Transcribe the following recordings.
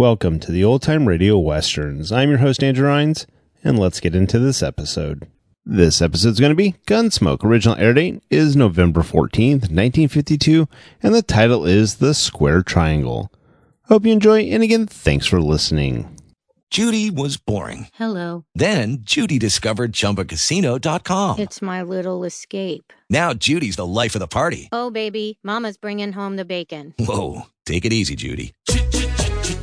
Welcome to the Old Time Radio Westerns. I'm your host, Andrew Rhynes, and let's get into this episode. This episode is going to be Gunsmoke. Original air date is November 14th, 1952, and the title is The Square Triangle. Hope you enjoy, and again, thanks for listening. Judy was boring. Hello. Then Judy discovered ChumbaCasino.com. It's my little escape. Now Judy's the life of the party. Oh, baby, Mama's bringing home the bacon. Whoa, take it easy, Judy.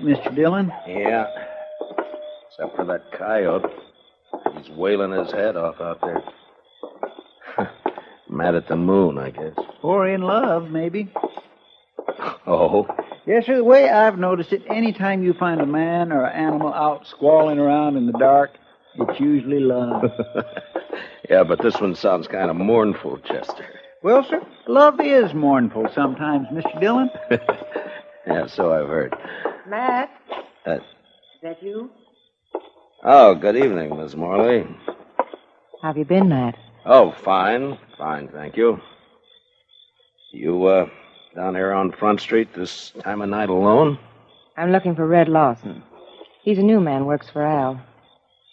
Mr. Dillon. Yeah. Except for that coyote. He's wailing his head off out there. Mad at the moon, I guess. Or in love, maybe. Oh? Yes, sir. The way I've noticed it, any time you find a man or an animal out squalling around in the dark, it's usually love. yeah, but this one sounds kind of mournful, Chester. well, sir, love is mournful sometimes, Mr. Dillon. Yeah, so I've heard. Matt, is that you? oh, good evening, Miss Morley. How have you been, Matt? Oh, fine. Fine, thank you. You, uh, down here on Front Street this time of night alone? I'm looking for Red Lawson. He's a new man, works for Al.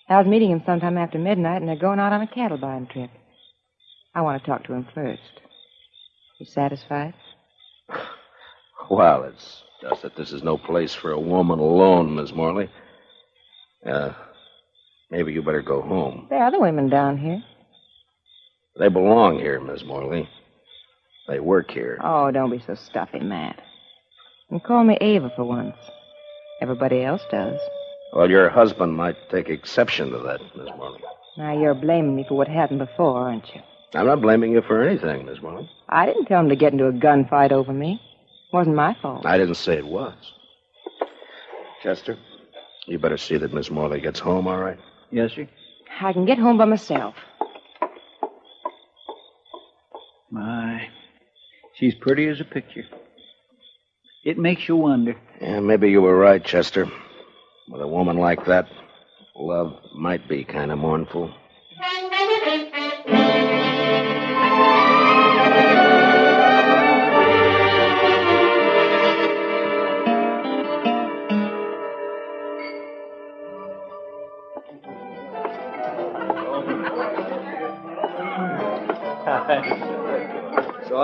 Al's meeting him sometime after midnight, and they're going out on a cattle buying trip. I want to talk to him first. You satisfied? Well, it's just that this is no place for a woman alone, Miss Morley. Uh, maybe you better go home. There are other women down here. They belong here, Miss Morley. They work here. Oh, don't be so stuffy, Matt. And call me Ava for once. Everybody else does. Well, your husband might take exception to that, Miss Morley. Now you're blaming me for what happened before, aren't you? I'm not blaming you for anything, Miss Morley. I didn't tell him to get into a gunfight over me. Wasn't my fault. I didn't say it was. Chester, you better see that Miss Morley gets home all right. Yes, sir. I can get home by myself. My, she's pretty as a picture. It makes you wonder. Yeah, maybe you were right, Chester. With a woman like that, love might be kind of mournful.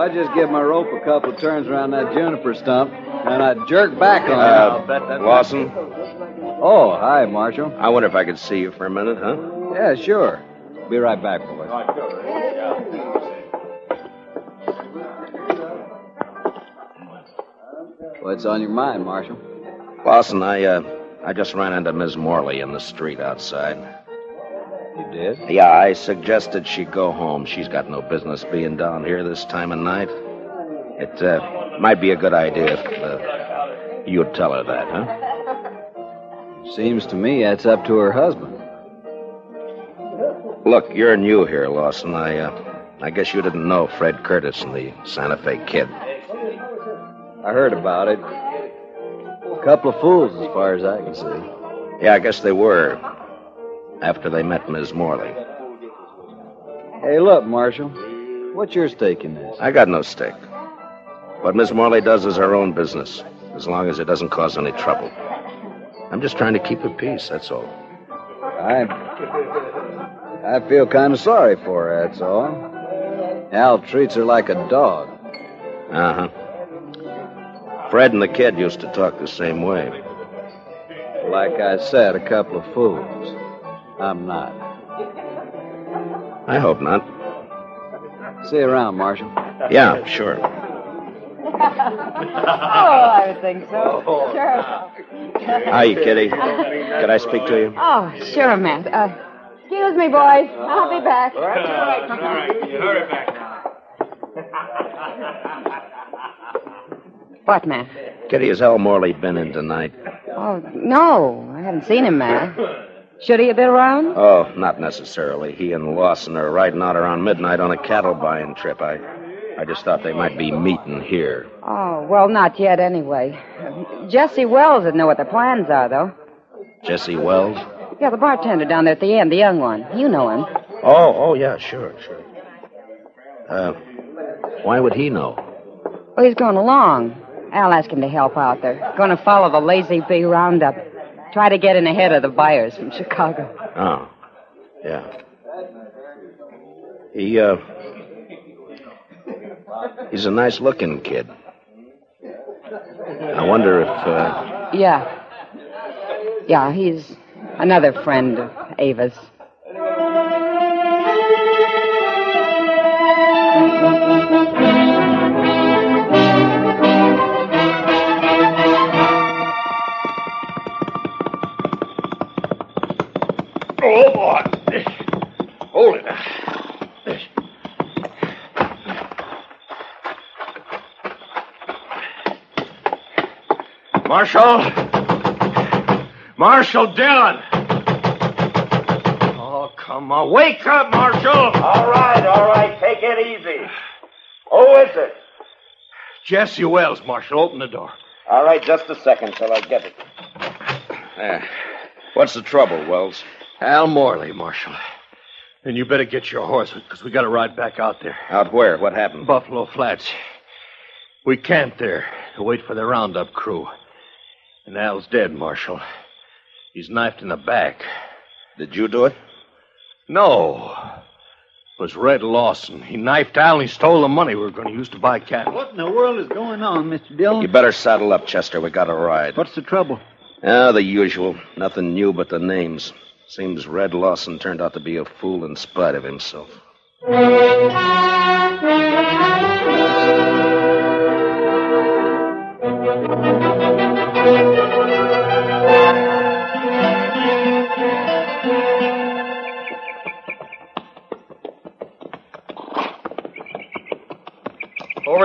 I just give my rope a couple of turns around that juniper stump, and I jerk back on Uh, it. Lawson, Oh, hi, Marshal. I wonder if I could see you for a minute, huh? Yeah, sure. Be right back, boys. What's on your mind, Marshal? Lawson, I, uh, I just ran into Miss Morley in the street outside. You did? Yeah, I suggested she go home. She's got no business being down here this time of night. It uh, might be a good idea if uh, you'd tell her that, huh? Seems to me that's up to her husband. Look, you're new here, Lawson. I, uh, I guess you didn't know Fred Curtis and the Santa Fe Kid. I heard about it. A couple of fools, as far as I can see. Yeah, I guess they were. After they met Miss Morley. Hey, look, Marshal. What's your stake in this? I got no stake. What Miss Morley does is her own business, as long as it doesn't cause any trouble. I'm just trying to keep her peace, that's all. I. I feel kind of sorry for her, that's all. Al treats her like a dog. Uh huh. Fred and the kid used to talk the same way. Like I said, a couple of fools. I'm not. I hope not. See you around, Marshal. Yeah, sure. oh, I would think so. Sure. Hi, Kitty. Could I speak to you? Oh, sure, Matt. Uh, excuse me, boys. I'll be back. All right, you hurry back now. What, Matt? Kitty, has Al Morley been in tonight? Oh, no. I haven't seen him, Matt. Should he have been around? Oh, not necessarily. He and Lawson are riding out around midnight on a cattle buying trip. I, I just thought they might be meeting here. Oh, well, not yet, anyway. Jesse Wells would know what their plans are, though. Jesse Wells? Yeah, the bartender down there at the end, the young one. You know him. Oh, oh, yeah, sure, sure. Uh, why would he know? Well, he's going along. Al asked him to help out. They're going to follow the Lazy Bee Roundup. Try to get in ahead of the buyers from Chicago. Oh, yeah. He, uh, he's a nice looking kid. I wonder if, uh, Yeah. Yeah, he's another friend of Ava's. Oh, Marshal. Marshal Dillon. Oh, come on. Wake up, Marshal. All right, all right. Take it easy. Who is it? Jesse Wells, Marshal. Open the door. All right, just a second till I get it. There. What's the trouble, Wells? Al Morley, Marshal. And you better get your horse, because we got to ride back out there. Out where? What happened? Buffalo Flats. We camped there to wait for the roundup crew. And Al's dead, Marshal. He's knifed in the back. Did you do it? No. It was Red Lawson. He knifed Al and he stole the money we were going to use to buy cattle. What in the world is going on, Mr. Dillon? You better saddle up, Chester. We got to ride. What's the trouble? Ah, the usual. Nothing new but the names. Seems Red Lawson turned out to be a fool in spite of himself.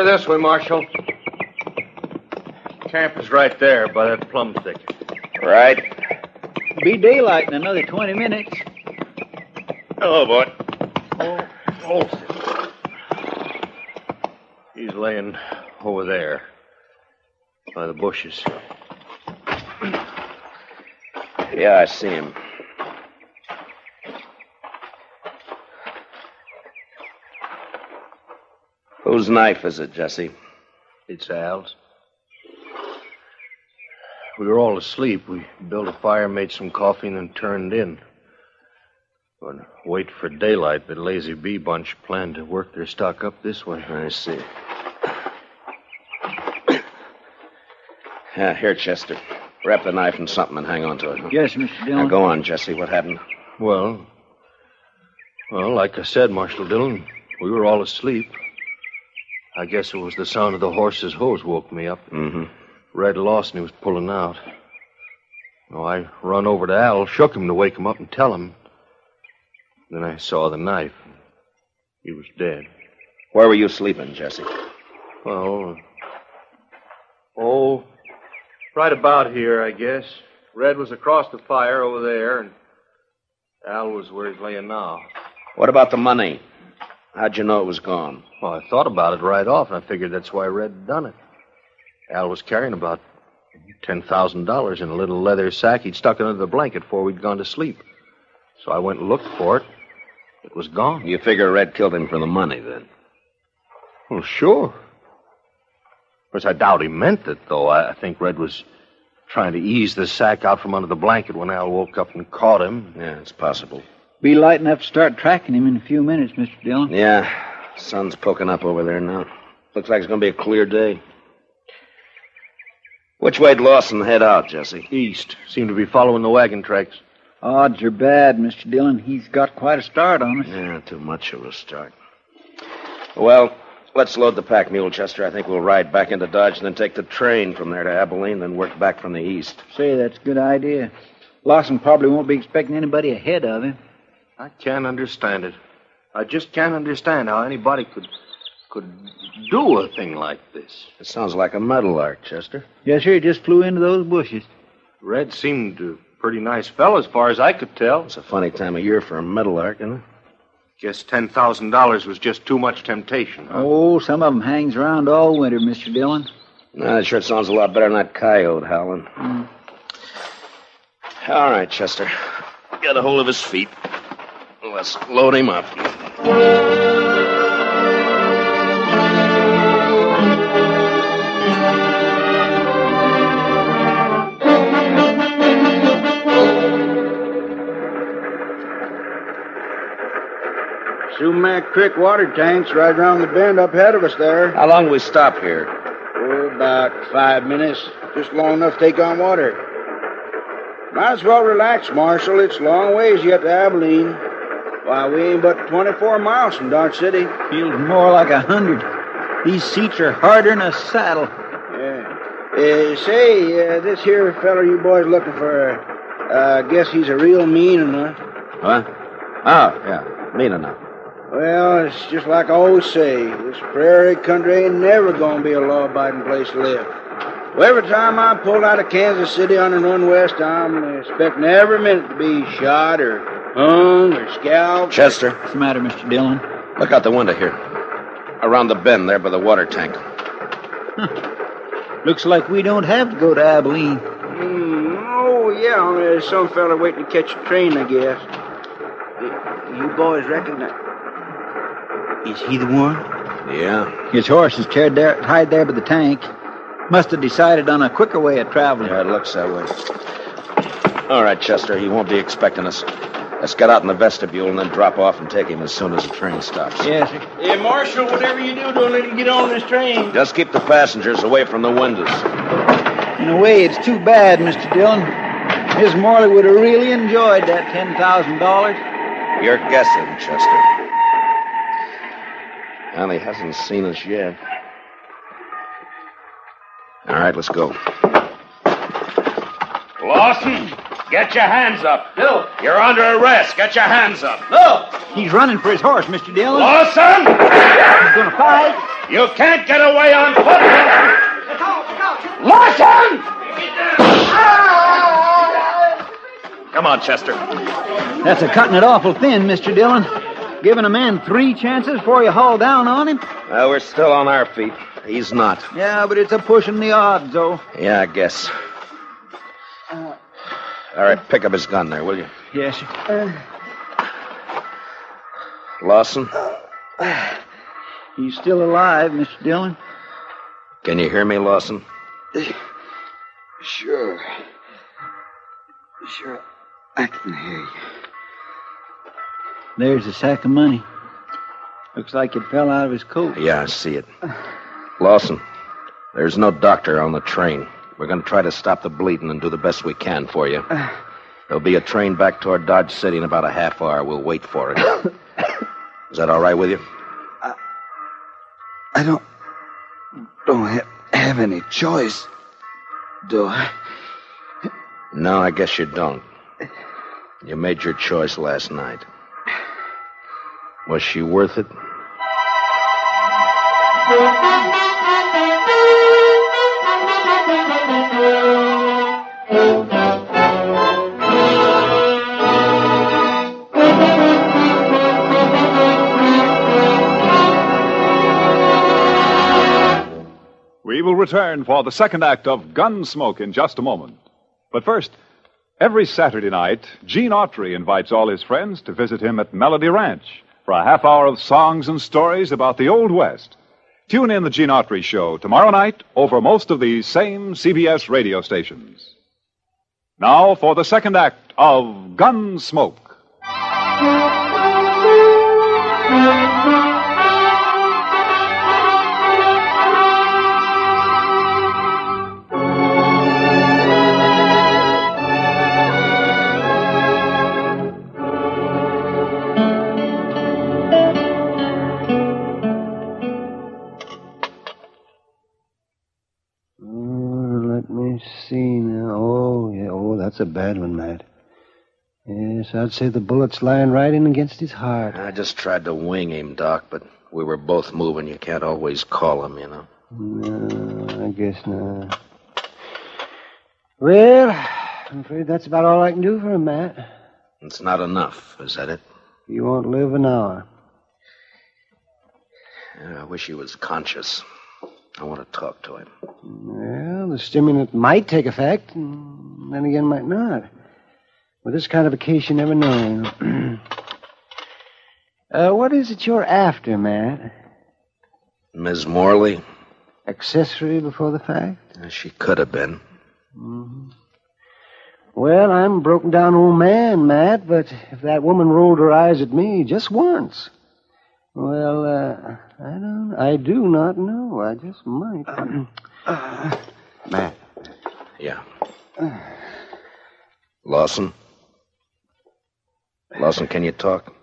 this way, Marshal. Camp is right there by that plum thicket. Right. Be daylight in another 20 minutes. Hello, boy. Oh, Olson. He's laying over there by the bushes. Yeah, I see him. Whose knife is it, Jesse? It's Al's. We were all asleep. We built a fire, made some coffee, and then turned in. But wait for daylight, the lazy bee bunch planned to work their stock up this way. I see. Yeah, here, Chester. Wrap the knife in something and hang on to it. huh? Yes, Mr. Dillon. Now Dillon. go on, Jesse. What happened? Well, well, like I said, Marshal Dillon, we were all asleep. I guess it was the sound of the horse's hose woke me up. Mm-hmm. Red Lawson, he was pulling out. I run over to Al, shook him to wake him up and tell him. Then I saw the knife. He was dead. Where were you sleeping, Jesse? Well, oh, right about here, I guess. Red was across the fire over there, and Al was where he's laying now. What about the money? How'd you know it was gone? Well, I thought about it right off, and I figured that's why Red had done it. Al was carrying about $10,000 in a little leather sack he'd stuck under the blanket before we'd gone to sleep. So I went and looked for it. It was gone. You figure Red killed him for the money, then? Well, sure. Of course, I doubt he meant it, though. I, I think Red was trying to ease the sack out from under the blanket when Al woke up and caught him. Yeah, it's possible. Be light enough to start tracking him in a few minutes, Mr. Dillon. Yeah, sun's poking up over there now. Looks like it's going to be a clear day. Which way'd Lawson head out, Jesse? East. Seemed to be following the wagon tracks. Odds are bad, Mr. Dillon. He's got quite a start on us. Yeah, too much of a start. Well, let's load the pack mule, Chester. I think we'll ride back into Dodge and then take the train from there to Abilene, then work back from the east. Say, that's a good idea. Lawson probably won't be expecting anybody ahead of him. I can't understand it. I just can't understand how anybody could could do a thing like this. It sounds like a meadowlark, Chester. Yes, sir. He just flew into those bushes. Red seemed a pretty nice fellow as far as I could tell. It's a funny time of year for a meadowlark, isn't it? Guess ten thousand dollars was just too much temptation. Huh? Oh, some of 'em hangs around all winter, Mr. Dillon. No, that sure sounds a lot better than that coyote howling. Mm. All right, Chester. Get a hold of his feet. Let's load him up. Sumac Creek water tank's right around the bend up ahead of us there. How long we stop here? Oh, about five minutes. Just long enough to take on water. Might as well relax, Marshal. It's long ways yet to Abilene. Why, we ain't but 24 miles from Dodge City. Feels more like a hundred. These seats are harder than a saddle. Yeah. Uh, say, uh, this here feller you boys looking for, uh, guess he's a real mean enough. What? Oh, yeah. Mean enough. Well, it's just like I always say, this prairie country ain't never gonna be a law-abiding place to live. Well, every time I pull out of Kansas City on and run west, I'm expecting every minute to be shot or hung or scalped. Chester. What's the matter, Mr. Dillon? Look out the window here. Around the bend there by the water tank. Looks like we don't have to go to Abilene. Mm, oh, yeah, there's some fella waiting to catch a train, I guess. You boys recognize... Is he the one? Yeah. His horse is tied there, tied there by the tank. Must have decided on a quicker way of traveling. Yeah, it looks that way. All right, Chester, he won't be expecting us. Let's get out in the vestibule and then drop off and take him as soon as the train stops. Yes, sir. Hey, Marshal, whatever you do, don't let him get on this train. Just keep the passengers away from the windows. In a way, it's too bad, Mr. Dillon. Miss Morley would have really enjoyed that $10,000. You're guessing, Chester. Well, he hasn't seen us yet. All right, let's go. Lawson, get your hands up. No. You're under arrest. Get your hands up. No. He's running for his horse, Mr. Dillon. Lawson! He's going to fight. You can't get away on foot. Lawson! Come on, Chester. That's a cutting it awful thin, Mr. Dillon. Giving a man three chances before you haul down on him? Well, we're still on our feet. He's not. Yeah, but it's a pushing the odds, though. Yeah, I guess. All right, pick up his gun there, will you? Yes, sir. Lawson, He's still alive, Mr. Dillon. can you hear me, Lawson? Sure. Sure, I can hear you. There's a sack of money. Looks like it fell out of his coat. Yeah, I see it. Lawson, there's no doctor on the train. We're going to try to stop the bleeding and do the best we can for you. There'll be a train back toward Dodge City in about a half hour. We'll wait for it. Is that all right with you? I I don't. don't ha- have any choice, do I? No, I guess you don't. You made your choice last night. Was she worth it? We will return for the second act of Gunsmoke in just a moment. But first, every Saturday night, Gene Autry invites all his friends to visit him at Melody Ranch for a half hour of songs and stories about the Old West. Tune in the Gene Autry Show tomorrow night over most of these same CBS radio stations. Now for the second act of Gunsmoke. Bad one, Matt. Yes, I'd say the bullet's lying right in against his heart. I just tried to wing him, Doc, but we were both moving. You can't always call him, you know. No, I guess not. Well, I'm afraid that's about all I can do for him, Matt. It's not enough, is that it? He won't live an hour. Yeah, I wish he was conscious. I want to talk to him. Well, the stimulant might take effect, and then again might not. With this kind of a case, you never know. uh, what is it you're after, Matt? Ms. Morley? Accessory before the fact? Uh, She could have been. Mhm. Well, I'm a broken down old man, Matt, but if that woman rolled her eyes at me just once, well, uh, I don't, I do not know. I just might. Matt. Yeah. Lawson? Lawson, can you talk?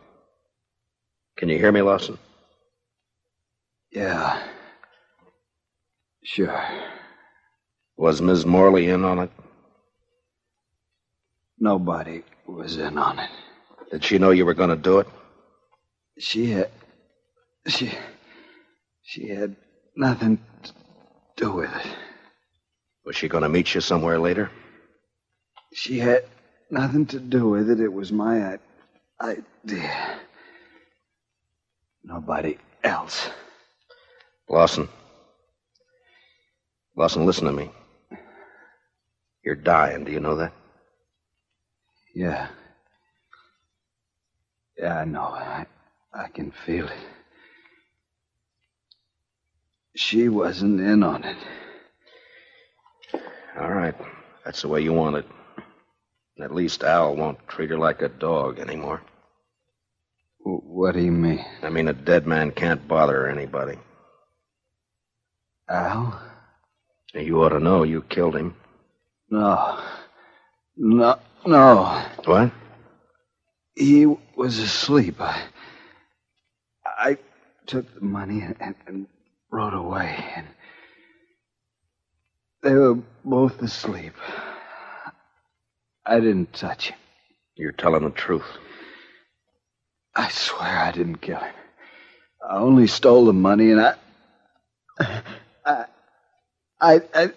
Can you hear me, Lawson? Yeah. Sure. Was Ms. Morley in on it? Nobody was in on it. Did she know you were going to do it? She had. She. She had nothing to do with it. Was she going to meet you somewhere later? She had nothing to do with it. It was my idea. Nobody else. Lawson. Lawson, listen to me. You're dying. Do you know that? Yeah. Yeah, I know. I, I can feel it. She wasn't in on it. All right. That's the way you want it. At least Al won't treat her like a dog anymore. What do you mean? I mean, a dead man can't bother anybody. Al? You ought to know you killed him. No. No. No. What? He was asleep. I, I took the money and, and, and rode away. And they were both asleep. I didn't touch him. You're telling the truth. I swear I didn't kill him. I only stole the money and I. I, I, I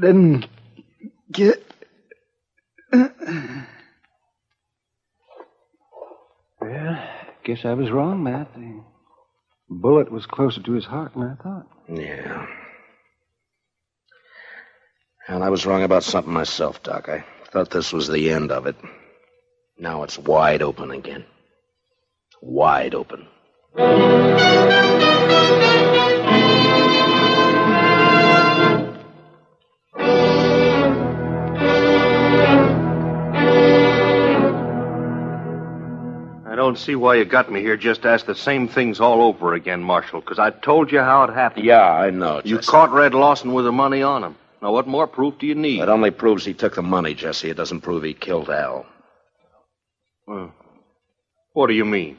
didn't get. Well, guess I was wrong, Matt. Bullet was closer to his heart than I thought. Yeah. And I was wrong about something myself, Doc. I thought this was the end of it. Now it's wide open again. Wide open. Don't see why you got me here just to ask the same things all over again, Marshal, because I told you how it happened. Yeah, I know. You Jesse. caught Red Lawson with the money on him. Now, what more proof do you need? It only proves he took the money, Jesse. It doesn't prove he killed Al. Hmm. What do you mean?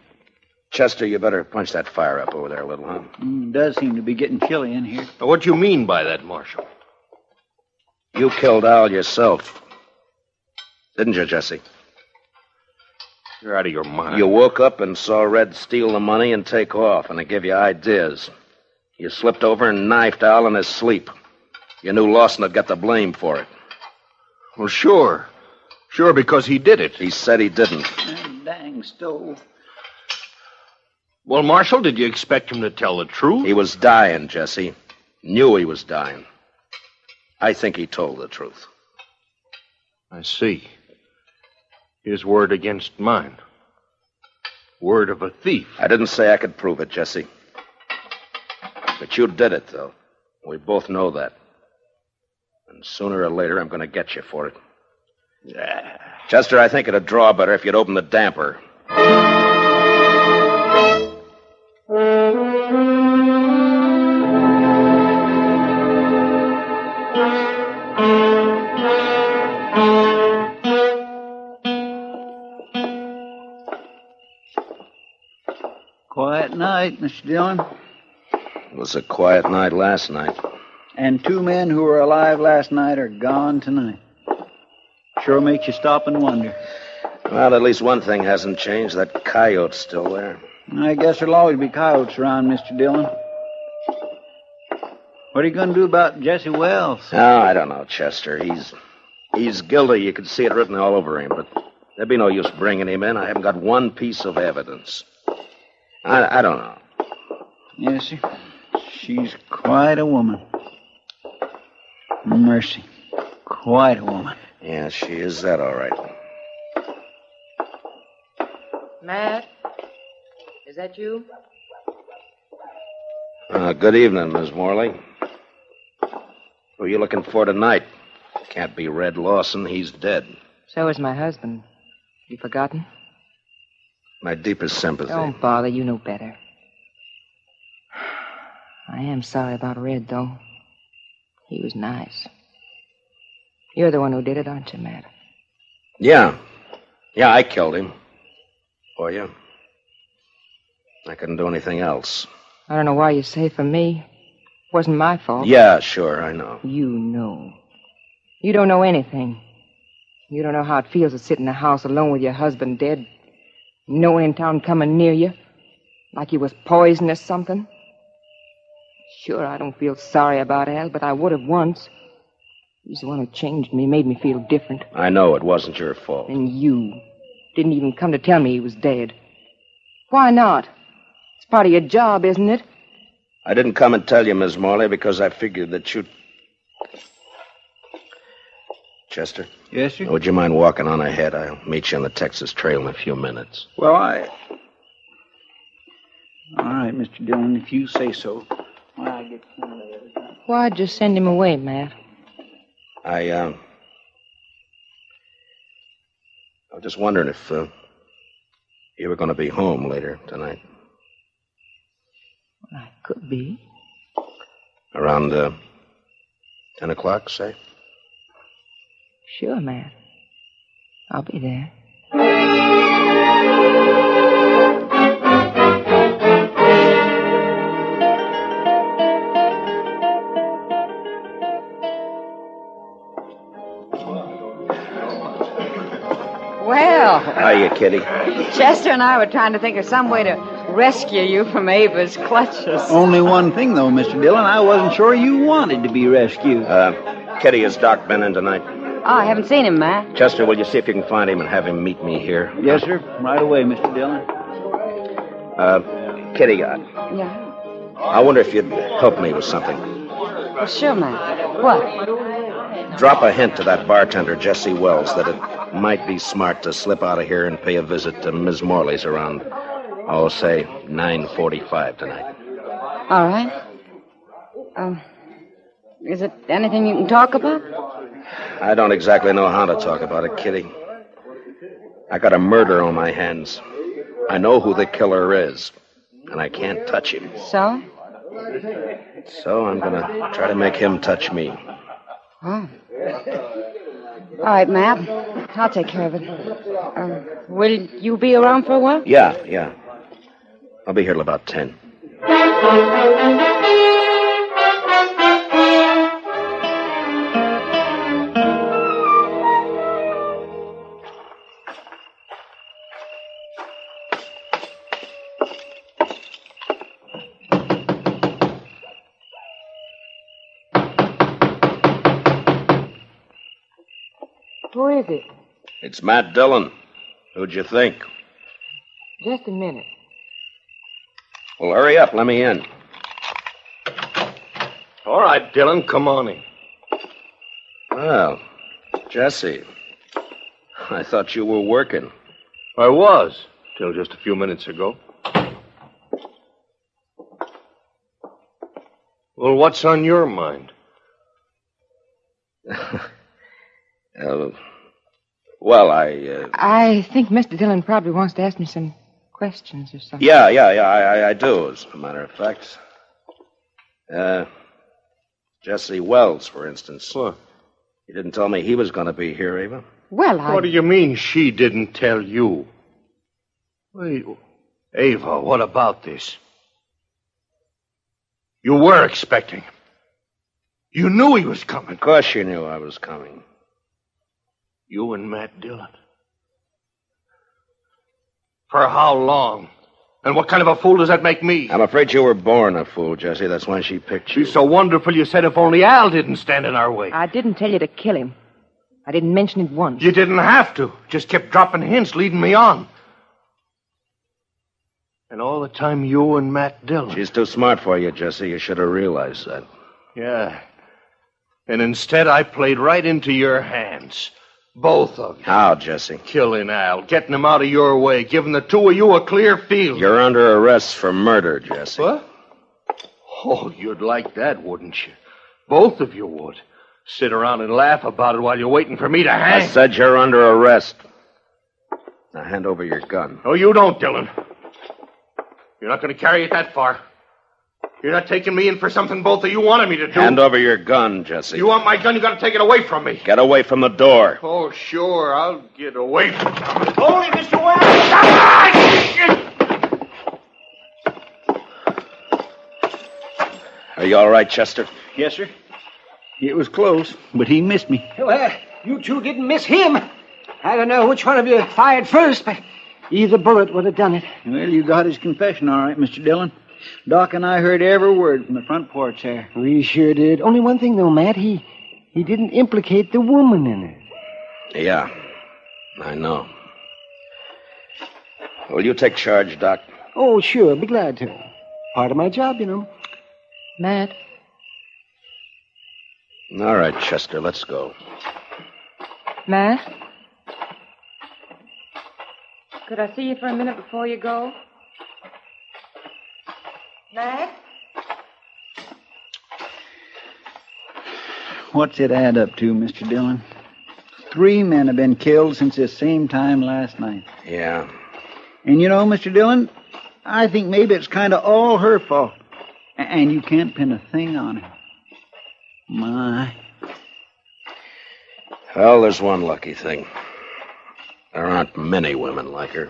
Chester, you better punch that fire up over there a little, huh? Mm, does seem to be getting chilly in here. Now, what do you mean by that, Marshal? You killed Al yourself. Didn't you, Jesse? You're out of your mind. You woke up and saw Red steal the money and take off, and it gave you ideas. You slipped over and knifed Al in his sleep. You knew Lawson had got the blame for it. Well, sure. Sure, because he did it. He said he didn't. That dang stove. Well, Marshal, did you expect him to tell the truth? He was dying, Jesse. Knew he was dying. I think he told the truth. I see. His word against mine. Word of a thief. I didn't say I could prove it, Jesse. But you did it, though. We both know that. And sooner or later, I'm going to get you for it. Yeah. Chester, I think it'd draw better if you'd open the damper. Night, Mr. Dillon. It was a quiet night last night. And two men who were alive last night are gone tonight. Sure makes you stop and wonder. Well, at least one thing hasn't changed. That coyote's still there. I guess there'll always be coyotes around, Mr. Dillon. What are you going to do about Jesse Wells? Oh, I don't know, Chester. He's he's guilty. You can see it written all over him. But there'd be no use bringing him in. I haven't got one piece of evidence. I, I don't know. Yes, sir. She's quite a woman. Mercy. Quite a woman. Yeah, she is that all right. Matt? Is that you? Uh, good evening, Miss Morley. Who are you looking for tonight? Can't be Red Lawson. He's dead. So is my husband. You forgotten? My deepest sympathy. Don't bother. You know better. I am sorry about Red, though. He was nice. You're the one who did it, aren't you, Matt? Yeah. Yeah, I killed him. Oh, for you. I couldn't do anything else. I don't know why you say for me. It Wasn't my fault. Yeah, sure, I know. You know. You don't know anything. You don't know how it feels to sit in a house alone with your husband dead. No one in town coming near you. Like he was poisoned or something. Sure, I don't feel sorry about Al, but I would have once. He's the one who changed me, made me feel different. I know it wasn't your fault. And you didn't even come to tell me he was dead. Why not? It's part of your job, isn't it? I didn't come and tell you, Miss Morley, because I figured that you'd. Chester? Yes, sir? Would you mind walking on ahead? I'll meet you on the Texas Trail in a few minutes. Well, I. All right, Mr. Dillon, if you say so. Well, I get some later. Why'd you send him away, Matt? I, uh. I was just wondering if, uh, you were going to be home later tonight. I could be. Around, uh, 10 o'clock, say? Sure, Matt. I'll be there. Well, Hiya, Kitty. Chester and I were trying to think of some way to rescue you from Ava's clutches. Only one thing, though, Mr. Dillon. I wasn't sure you wanted to be rescued. Uh, Kitty, has Doc been in tonight? Oh, I haven't seen him, Matt. Chester, will you see if you can find him and have him meet me here? Yes, sir. Right away, Mr. Dillon. Uh, Kitty, I, Yeah. I wonder if you'd help me with something. Well, sure, Matt. What? Drop a hint to that bartender, Jesse Wells, that it might be smart to slip out of here and pay a visit to Ms. Morley's around, oh, say, 9.45 tonight. All right. Um, is it anything you can talk about? I don't exactly know how to talk about it, Kitty. I got a murder on my hands. I know who the killer is, and I can't touch him. So? So I'm gonna try to make him touch me. Oh. All right, Matt. I'll take care of it. Um, will you be around for a while? Yeah, yeah. I'll be here till about 10. Is it? It's Matt Dillon. Who'd you think? Just a minute. Well, hurry up. Let me in. All right, Dillon, come on in. Well, Jesse. I thought you were working. I was, till just a few minutes ago. Well, what's on your mind? Uh, well, I. Uh, I think Mr. Dillon probably wants to ask me some questions or something. yeah, yeah, yeah, I, I, I do, as a matter of fact. Uh, Jesse Wells, for instance. What? You didn't tell me he was going to be here, Ava. Well, I. What do you mean she didn't tell you? Wait, Ava, what about this? You were expecting him. You knew he was coming. Of course you knew I was coming. You and Matt Dillon. For how long? And what kind of a fool does that make me? I'm afraid you were born a fool, Jesse. That's why she picked you. She's so wonderful you said if only Al didn't stand in our way. I didn't tell you to kill him. I didn't mention it once. You didn't have to. Just kept dropping hints, leading me on. And all the time you and Matt Dillon. She's too smart for you, Jesse. You should have realized that. Yeah. And instead, I played right into your hands. Both of you. How, Jesse? Killing Al, getting him out of your way, giving the two of you a clear field. You're under arrest for murder, Jesse. What? Oh, you'd like that, wouldn't you? Both of you would. Sit around and laugh about it while you're waiting for me to hang. I said you're under arrest. Now hand over your gun. No, you don't, Dillon. You're not going to carry it that far. You're not taking me in for something both of you wanted me to do. Hand over your gun, Jesse. You want my gun, you got to take it away from me. Get away from the door. Oh, sure, I'll get away from you. Hold it, Mr. Wells! Are you all right, Chester? Yes, sir. It was close, but he missed me. Well, uh, you two didn't miss him. I don't know which one of you fired first, but either bullet would have done it. Well, you got his confession all right, Mr. Dillon. Doc and I heard every word from the front porch there. We sure did. Only one thing, though, Matt. He he didn't implicate the woman in it. Yeah, I know. Will you take charge, Doc? Oh, sure. Be glad to. Part of my job, you know. Matt, All right, Chester, let's go. Matt? Could I see you for a minute before you go? Matt? What's it add up to, Mr. Dillon? Three men have been killed since this same time last night. Yeah. And you know, Mr. Dillon, I think maybe it's kind of all her fault. And you can't pin a thing on her. My. Well, there's one lucky thing. There aren't many women like her.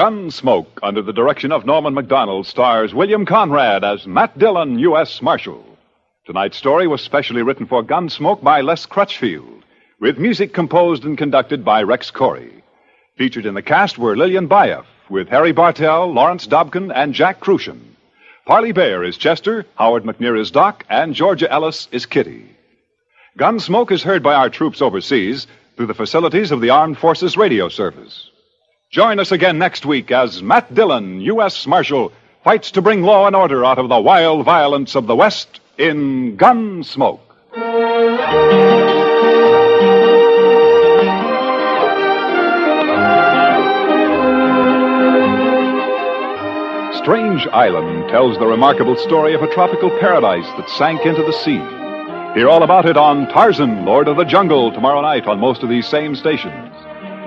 Gunsmoke, under the direction of Norman Macdonnell, stars William Conrad as Matt Dillon, U.S. Marshal. Tonight's story was specially written for Gunsmoke by Les Crutchfield, with music composed and conducted by Rex Koury. Featured in the cast were Lillian Buyeff, with Harry Bartell, Lawrence Dobkin, and Jack Kruschen. Parley Baer is Chester, Howard McNear is Doc, and Georgia Ellis is Kitty. Gunsmoke is heard by our troops overseas through the facilities of the Armed Forces Radio Service. Join us again next week as Matt Dillon, U.S. Marshal, fights to bring law and order out of the wild violence of the West in Gunsmoke. Strange Island tells the remarkable story of a tropical paradise that sank into the sea. Hear all about it on Tarzan, Lord of the Jungle, tomorrow night on most of these same stations.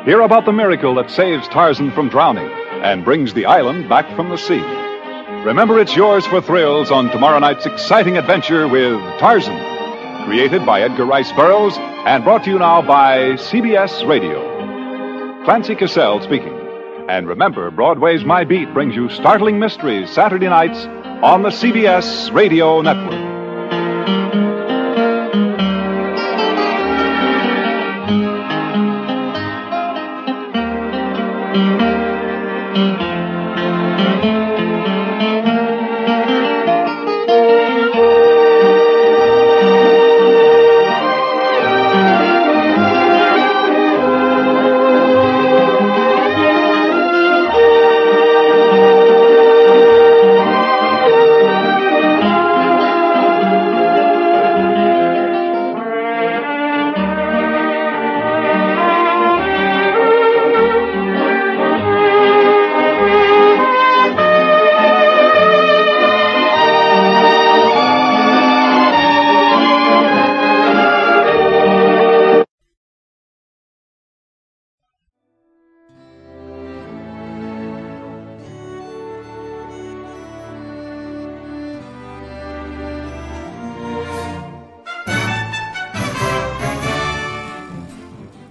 Hear about the miracle that saves Tarzan from drowning and brings the island back from the sea. Remember, it's yours for thrills on tomorrow night's exciting adventure with Tarzan, created by Edgar Rice Burroughs and brought to you now by CBS Radio. Clancy Cassell speaking. And remember, Broadway's My Beat brings you startling mysteries Saturday nights on the CBS Radio Network.